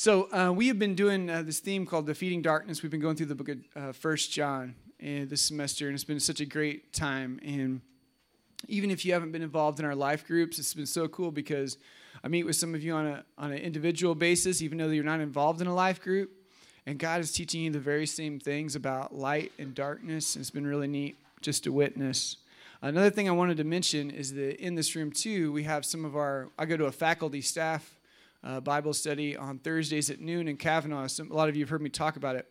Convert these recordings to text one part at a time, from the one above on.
So uh, we have been doing uh, this theme called "Defeating Darkness." We've been going through the book of uh, First John uh, this semester, and it's been such a great time. And even if you haven't been involved in our life groups, it's been so cool because I meet with some of you on a on an individual basis, even though you're not involved in a life group. And God is teaching you the very same things about light and darkness. And it's been really neat just to witness. Another thing I wanted to mention is that in this room too, we have some of our. I go to a faculty staff uh, Bible study on Thursdays at noon in Cavanaugh. Some, a lot of you have heard me talk about it.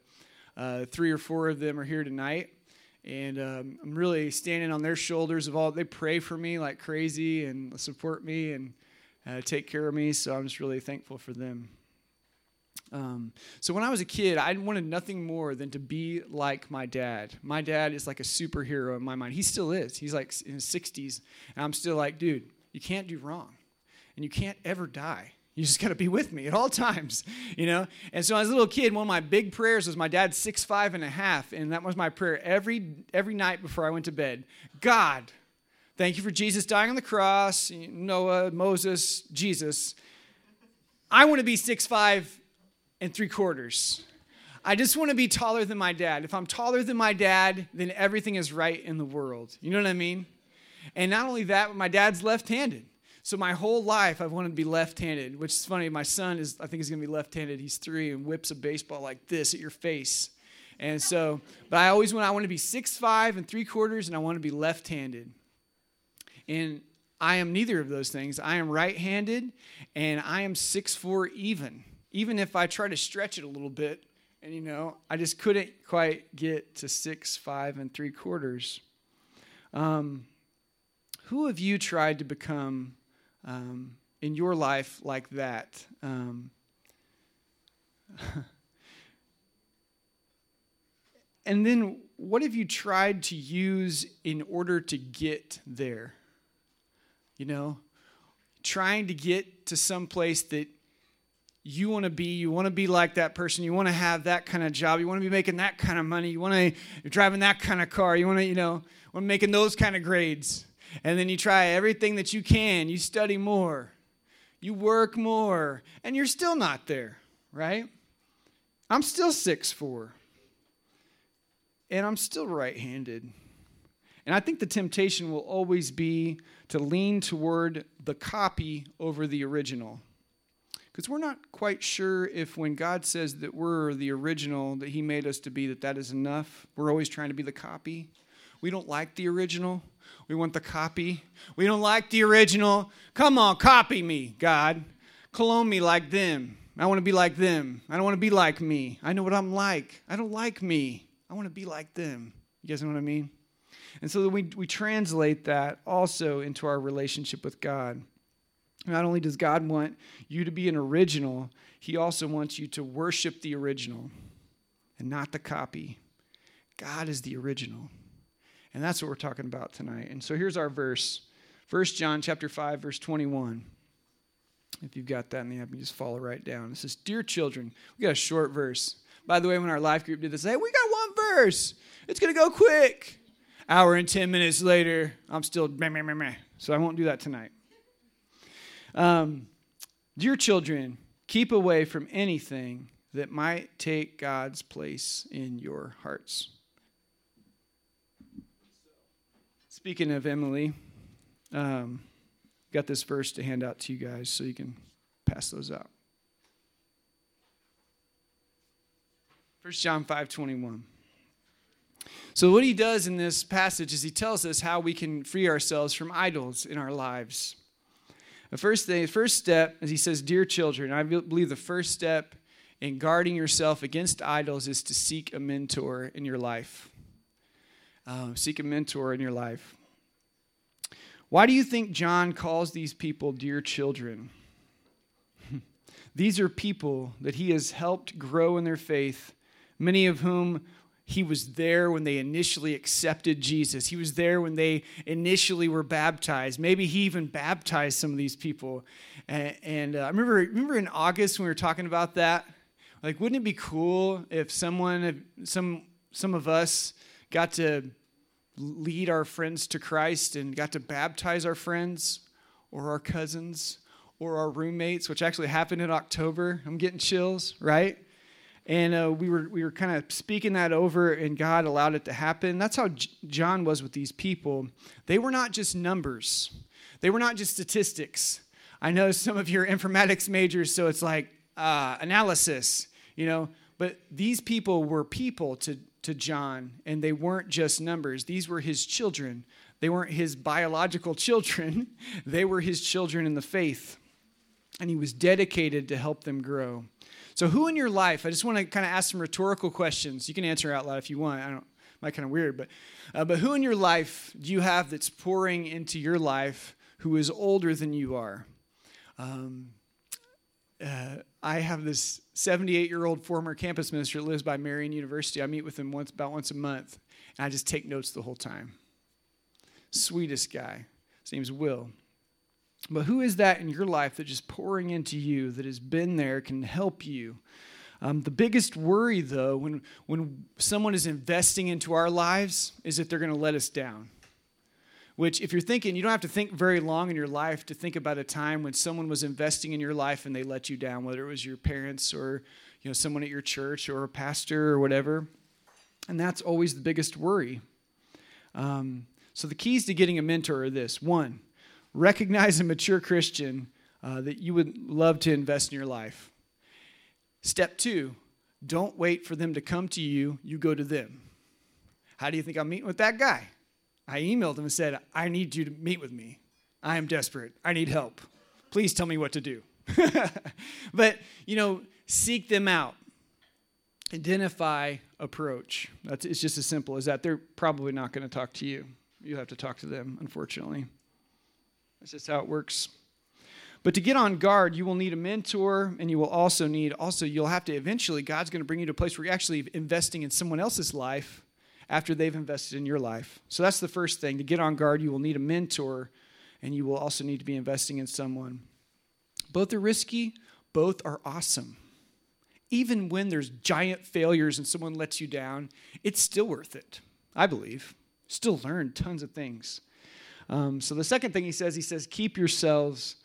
Uh, three or four of them are here tonight, and um, I'm really standing on their shoulders. Of all they pray for me like crazy and support me and uh, take care of me. So I'm just really thankful for them. Um, so when I was a kid, I wanted nothing more than to be like my dad. My dad is like a superhero in my mind. He still is. He's like in his 60s, and I'm still like, dude, you can't do wrong, and you can't ever die. You just got to be with me at all times, you know? And so as a little kid, one of my big prayers was my dad's six, five and a half. And that was my prayer every, every night before I went to bed. God, thank you for Jesus dying on the cross, Noah, Moses, Jesus. I want to be six, five and three quarters. I just want to be taller than my dad. If I'm taller than my dad, then everything is right in the world. You know what I mean? And not only that, but my dad's left handed. So my whole life I've wanted to be left-handed, which is funny. My son is, I think he's gonna be left-handed. He's three and whips a baseball like this at your face. And so, but I always want I want to be six five and three quarters, and I want to be left-handed. And I am neither of those things. I am right-handed, and I am six four even. Even if I try to stretch it a little bit, and you know, I just couldn't quite get to six five and three quarters. Um, who of you tried to become um, in your life like that. Um, and then what have you tried to use in order to get there? You know, trying to get to some place that you want to be. You want to be like that person. You want to have that kind of job. You want to be making that kind of money. You want to you're driving that kind of car. You want to, you know, want making those kind of grades and then you try everything that you can. You study more, you work more, and you're still not there, right? I'm still six four, and I'm still right handed. And I think the temptation will always be to lean toward the copy over the original. Because we're not quite sure if when God says that we're the original that He made us to be, that that is enough. We're always trying to be the copy. We don't like the original. We want the copy. We don't like the original. Come on, copy me, God. Clone me like them. I want to be like them. I don't want to be like me. I know what I'm like. I don't like me. I want to be like them. You guys know what I mean? And so we, we translate that also into our relationship with God. Not only does God want you to be an original, He also wants you to worship the original and not the copy. God is the original. And that's what we're talking about tonight. And so here's our verse. 1 John chapter 5 verse 21. If you've got that in the app, you just follow right down. It says, "Dear children, we got a short verse. By the way, when our life group did this, hey, we got one verse. It's going to go quick. Hour and 10 minutes later, I'm still meh, meh, meh, meh. So I won't do that tonight. Um, Dear children, keep away from anything that might take God's place in your hearts. Speaking of Emily, um, got this verse to hand out to you guys so you can pass those out. 1 John 5 21. So, what he does in this passage is he tells us how we can free ourselves from idols in our lives. The first thing, the first step, as he says, Dear children, I believe the first step in guarding yourself against idols is to seek a mentor in your life. Um, seek a mentor in your life. Why do you think John calls these people dear children? these are people that he has helped grow in their faith, many of whom he was there when they initially accepted Jesus. He was there when they initially were baptized. Maybe he even baptized some of these people. And, and uh, I remember, remember in August when we were talking about that. Like, wouldn't it be cool if someone, some, some of us, got to lead our friends to Christ and got to baptize our friends or our cousins or our roommates, which actually happened in October. I'm getting chills, right? And uh, we were we were kind of speaking that over, and God allowed it to happen. That's how J- John was with these people. They were not just numbers. They were not just statistics. I know some of your informatics majors, so it's like uh, analysis, you know. But these people were people to to John, and they weren't just numbers. These were his children. They weren't his biological children. They were his children in the faith and he was dedicated to help them grow. So, who in your life? I just want to kind of ask some rhetorical questions. You can answer out loud if you want. I don't. Might kind of weird, but uh, but who in your life do you have that's pouring into your life who is older than you are? Um, uh, I have this 78 year old former campus minister lives by Marian University. I meet with him once about once a month, and I just take notes the whole time. Sweetest guy. His name's Will. But who is that in your life that just pouring into you, that has been there, can help you? Um, the biggest worry, though, when, when someone is investing into our lives, is that they're going to let us down. Which, if you're thinking, you don't have to think very long in your life to think about a time when someone was investing in your life and they let you down, whether it was your parents or you know someone at your church or a pastor or whatever. And that's always the biggest worry. Um, so the keys to getting a mentor are this: one, recognize a mature Christian uh, that you would love to invest in your life. Step two, don't wait for them to come to you, you go to them. How do you think I'm meeting with that guy? I emailed him and said, I need you to meet with me. I am desperate. I need help. Please tell me what to do. but, you know, seek them out. Identify, approach. That's, it's just as simple as that. They're probably not going to talk to you. You have to talk to them, unfortunately. That's just how it works. But to get on guard, you will need a mentor, and you will also need, also, you'll have to eventually, God's going to bring you to a place where you're actually investing in someone else's life after they've invested in your life. So that's the first thing. To get on guard, you will need a mentor, and you will also need to be investing in someone. Both are risky, both are awesome. Even when there's giant failures and someone lets you down, it's still worth it, I believe. Still learn tons of things. Um, so the second thing he says, he says, keep yourselves,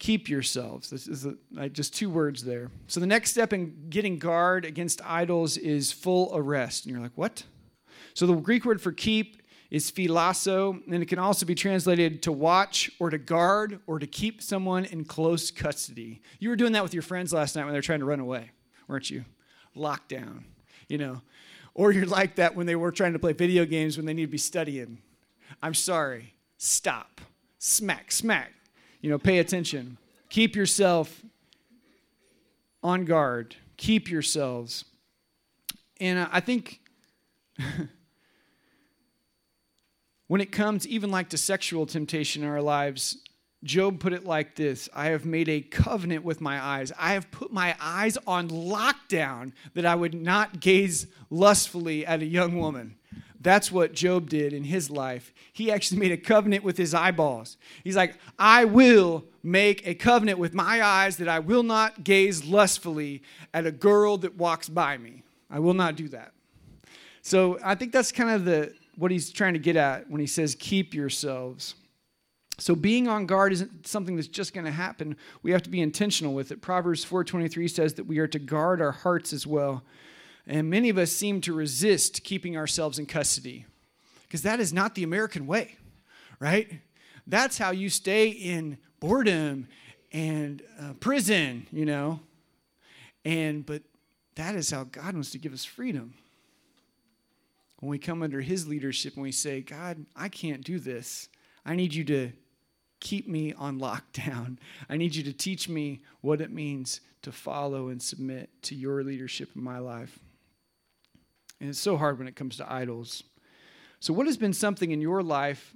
keep yourselves. This is a, just two words there. So the next step in getting guard against idols is full arrest. And you're like, what? So the Greek word for keep is philasso, and it can also be translated to watch or to guard or to keep someone in close custody. You were doing that with your friends last night when they were trying to run away, weren't you? Lockdown, you know. Or you're like that when they were trying to play video games when they need to be studying. I'm sorry stop. Smack, smack. You know, pay attention. Keep yourself on guard. Keep yourselves. And I think when it comes even like to sexual temptation in our lives, Job put it like this I have made a covenant with my eyes. I have put my eyes on lockdown that I would not gaze lustfully at a young woman. That's what Job did in his life. He actually made a covenant with his eyeballs. He's like, I will make a covenant with my eyes that I will not gaze lustfully at a girl that walks by me. I will not do that. So I think that's kind of the what he's trying to get at when he says keep yourselves. So being on guard isn't something that's just going to happen. We have to be intentional with it. Proverbs 4:23 says that we are to guard our hearts as well. And many of us seem to resist keeping ourselves in custody because that is not the American way, right? That's how you stay in boredom and uh, prison, you know. And but that is how God wants to give us freedom. When we come under his leadership and we say, God, I can't do this. I need you to keep me on lockdown. I need you to teach me what it means to follow and submit to your leadership in my life. And it's so hard when it comes to idols. So, what has been something in your life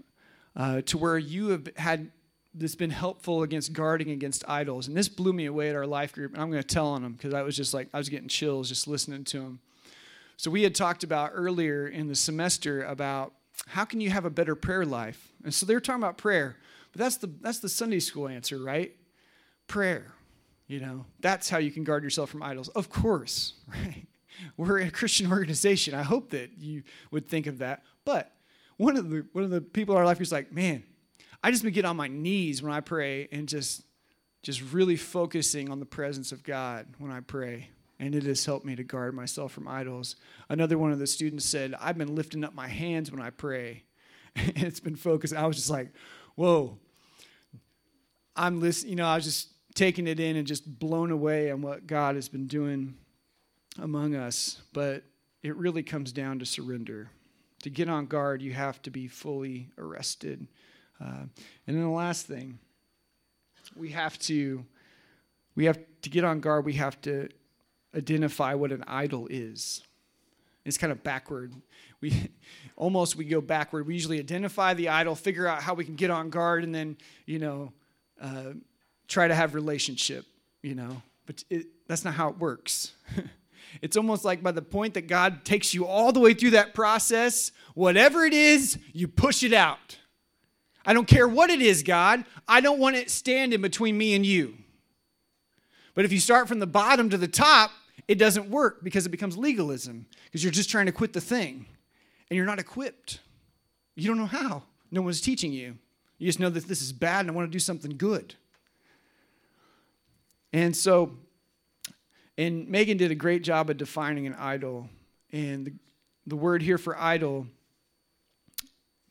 uh, to where you have had that's been helpful against guarding against idols? And this blew me away at our life group, and I'm going to tell on them because I was just like, I was getting chills just listening to them. So, we had talked about earlier in the semester about how can you have a better prayer life? And so they were talking about prayer, but that's the that's the Sunday school answer, right? Prayer. You know, that's how you can guard yourself from idols. Of course, right? We're a Christian organization. I hope that you would think of that. But one of the one of the people in our life is like, man, I just get on my knees when I pray and just just really focusing on the presence of God when I pray. And it has helped me to guard myself from idols. Another one of the students said, I've been lifting up my hands when I pray. and it's been focused. I was just like, whoa. I'm listening, you know, I was just taking it in and just blown away on what God has been doing among us. But it really comes down to surrender. To get on guard, you have to be fully arrested. Uh, and then the last thing, we have to we have to get on guard. We have to identify what an idol is. It's kind of backward. We almost we go backward. We usually identify the idol, figure out how we can get on guard, and then you know uh, try to have relationship. You know, but it, that's not how it works. it's almost like by the point that God takes you all the way through that process, whatever it is, you push it out. I don't care what it is, God. I don't want it standing between me and you. But if you start from the bottom to the top, it doesn't work because it becomes legalism because you're just trying to quit the thing and you're not equipped. You don't know how. No one's teaching you. You just know that this is bad and I want to do something good. And so, and Megan did a great job of defining an idol. And the, the word here for idol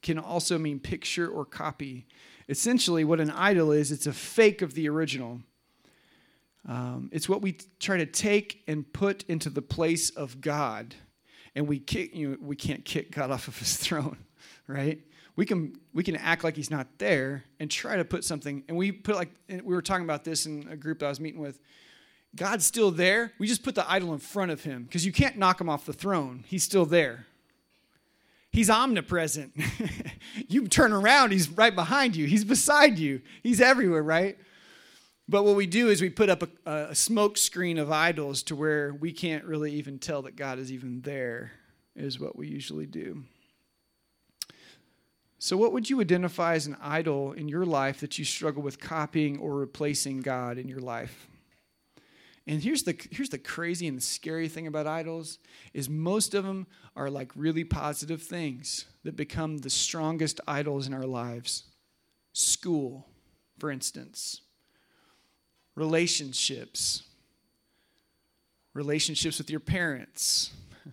can also mean picture or copy. Essentially, what an idol is, it's a fake of the original. Um, it's what we try to take and put into the place of God, and we kick, you know, we can't kick God off of His throne, right? We can we can act like He's not there and try to put something, and we put like we were talking about this in a group that I was meeting with. God's still there. We just put the idol in front of Him because you can't knock Him off the throne. He's still there, He's omnipresent. you turn around, he's right behind you, he's beside you, he's everywhere, right? But what we do is we put up a, a smoke screen of idols to where we can't really even tell that God is even there, is what we usually do. So, what would you identify as an idol in your life that you struggle with copying or replacing God in your life? And here's the here's the crazy and the scary thing about idols is most of them are like really positive things that become the strongest idols in our lives. School, for instance. Relationships. Relationships with your parents.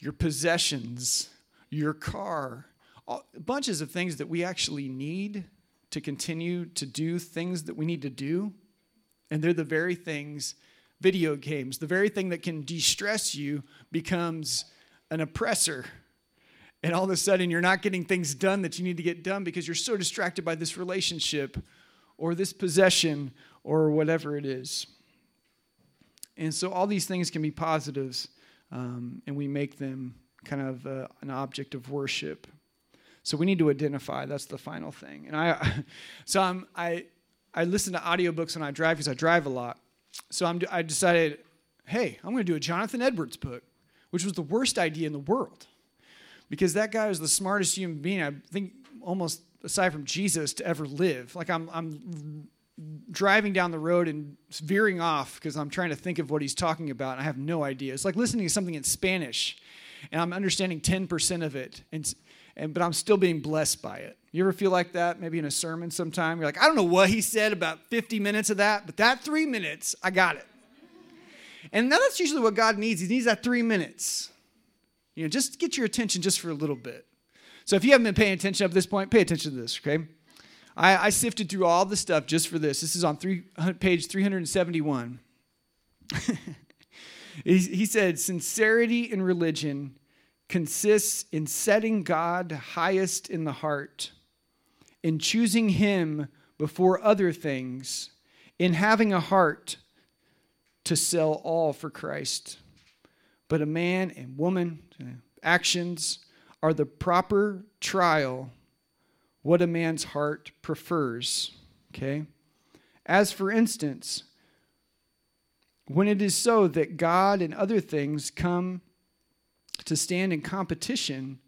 Your possessions, your car, all, bunches of things that we actually need to continue to do things that we need to do and they're the very things, video games, the very thing that can de stress you becomes an oppressor. And all of a sudden, you're not getting things done that you need to get done because you're so distracted by this relationship or this possession or whatever it is. And so, all these things can be positives, um, and we make them kind of uh, an object of worship. So we need to identify. That's the final thing. And I, so I'm, I, I listen to audiobooks when I drive because I drive a lot. So I'm, I decided, hey, I'm going to do a Jonathan Edwards book, which was the worst idea in the world. Because that guy was the smartest human being, I think, almost aside from Jesus, to ever live. Like I'm, I'm driving down the road and veering off because I'm trying to think of what he's talking about, and I have no idea. It's like listening to something in Spanish, and I'm understanding 10% of it. And and, but I'm still being blessed by it. You ever feel like that? Maybe in a sermon sometime? You're like, I don't know what he said about 50 minutes of that, but that three minutes, I got it. And that's usually what God needs. He needs that three minutes. You know, just get your attention just for a little bit. So if you haven't been paying attention up to this point, pay attention to this, okay? I, I sifted through all the stuff just for this. This is on three, page 371. he, he said, Sincerity in religion consists in setting God highest in the heart, in choosing Him before other things, in having a heart to sell all for Christ. But a man and woman, uh, actions are the proper trial, what a man's heart prefers. Okay? As for instance, when it is so that God and other things come to stand in competition,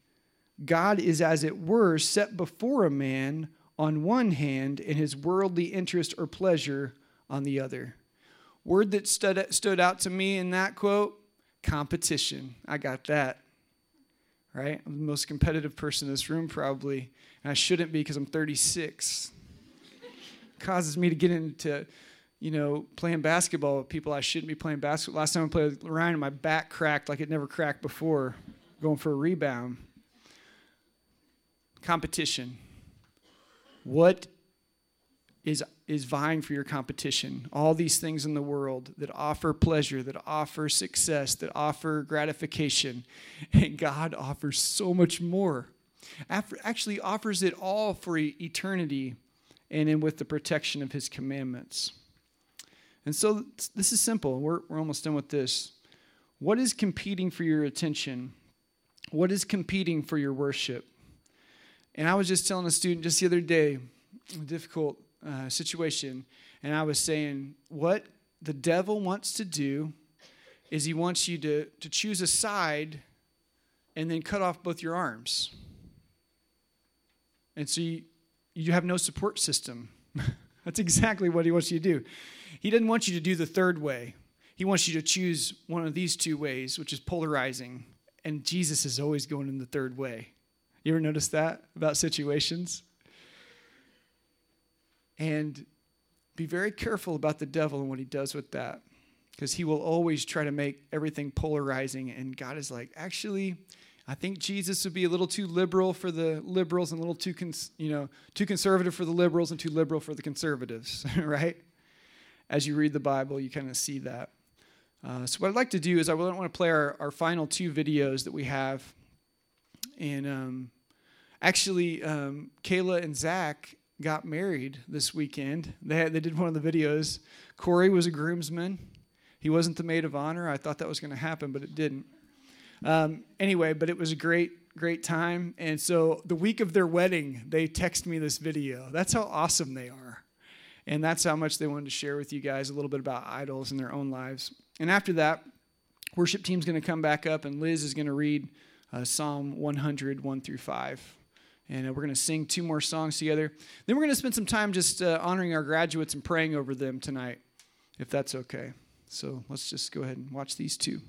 God is, as it were, set before a man on one hand and his worldly interest or pleasure on the other. Word that stood, stood out to me in that quote competition. I got that. Right? I'm the most competitive person in this room, probably. And I shouldn't be because I'm 36. causes me to get into, you know, playing basketball with people I shouldn't be playing basketball. Last time I played with Ryan, my back cracked like it never cracked before, going for a rebound. Competition. What is is vying for your competition. All these things in the world that offer pleasure, that offer success, that offer gratification. And God offers so much more. After, Actually offers it all for eternity and in with the protection of his commandments. And so this is simple. We're, we're almost done with this. What is competing for your attention? What is competing for your worship? And I was just telling a student just the other day, difficult uh, situation, and I was saying, what the devil wants to do is he wants you to, to choose a side and then cut off both your arms. And so you, you have no support system. That's exactly what he wants you to do. He doesn't want you to do the third way. He wants you to choose one of these two ways, which is polarizing. And Jesus is always going in the third way. You ever notice that about situations? And be very careful about the devil and what he does with that. Because he will always try to make everything polarizing. And God is like, actually, I think Jesus would be a little too liberal for the liberals and a little too, cons- you know, too conservative for the liberals and too liberal for the conservatives, right? As you read the Bible, you kind of see that. Uh, so what I'd like to do is I want to play our, our final two videos that we have. And um, actually, um, Kayla and Zach got married this weekend. They, had, they did one of the videos. Corey was a groomsman. He wasn't the maid of honor. I thought that was going to happen, but it didn't. Um, anyway, but it was a great, great time. And so the week of their wedding, they text me this video. That's how awesome they are. And that's how much they wanted to share with you guys a little bit about idols in their own lives. And after that, worship team's going to come back up, and Liz is going to read uh, Psalm 100, 1 through 5 and uh, we're going to sing two more songs together. Then we're going to spend some time just uh, honoring our graduates and praying over them tonight, if that's okay. So let's just go ahead and watch these two.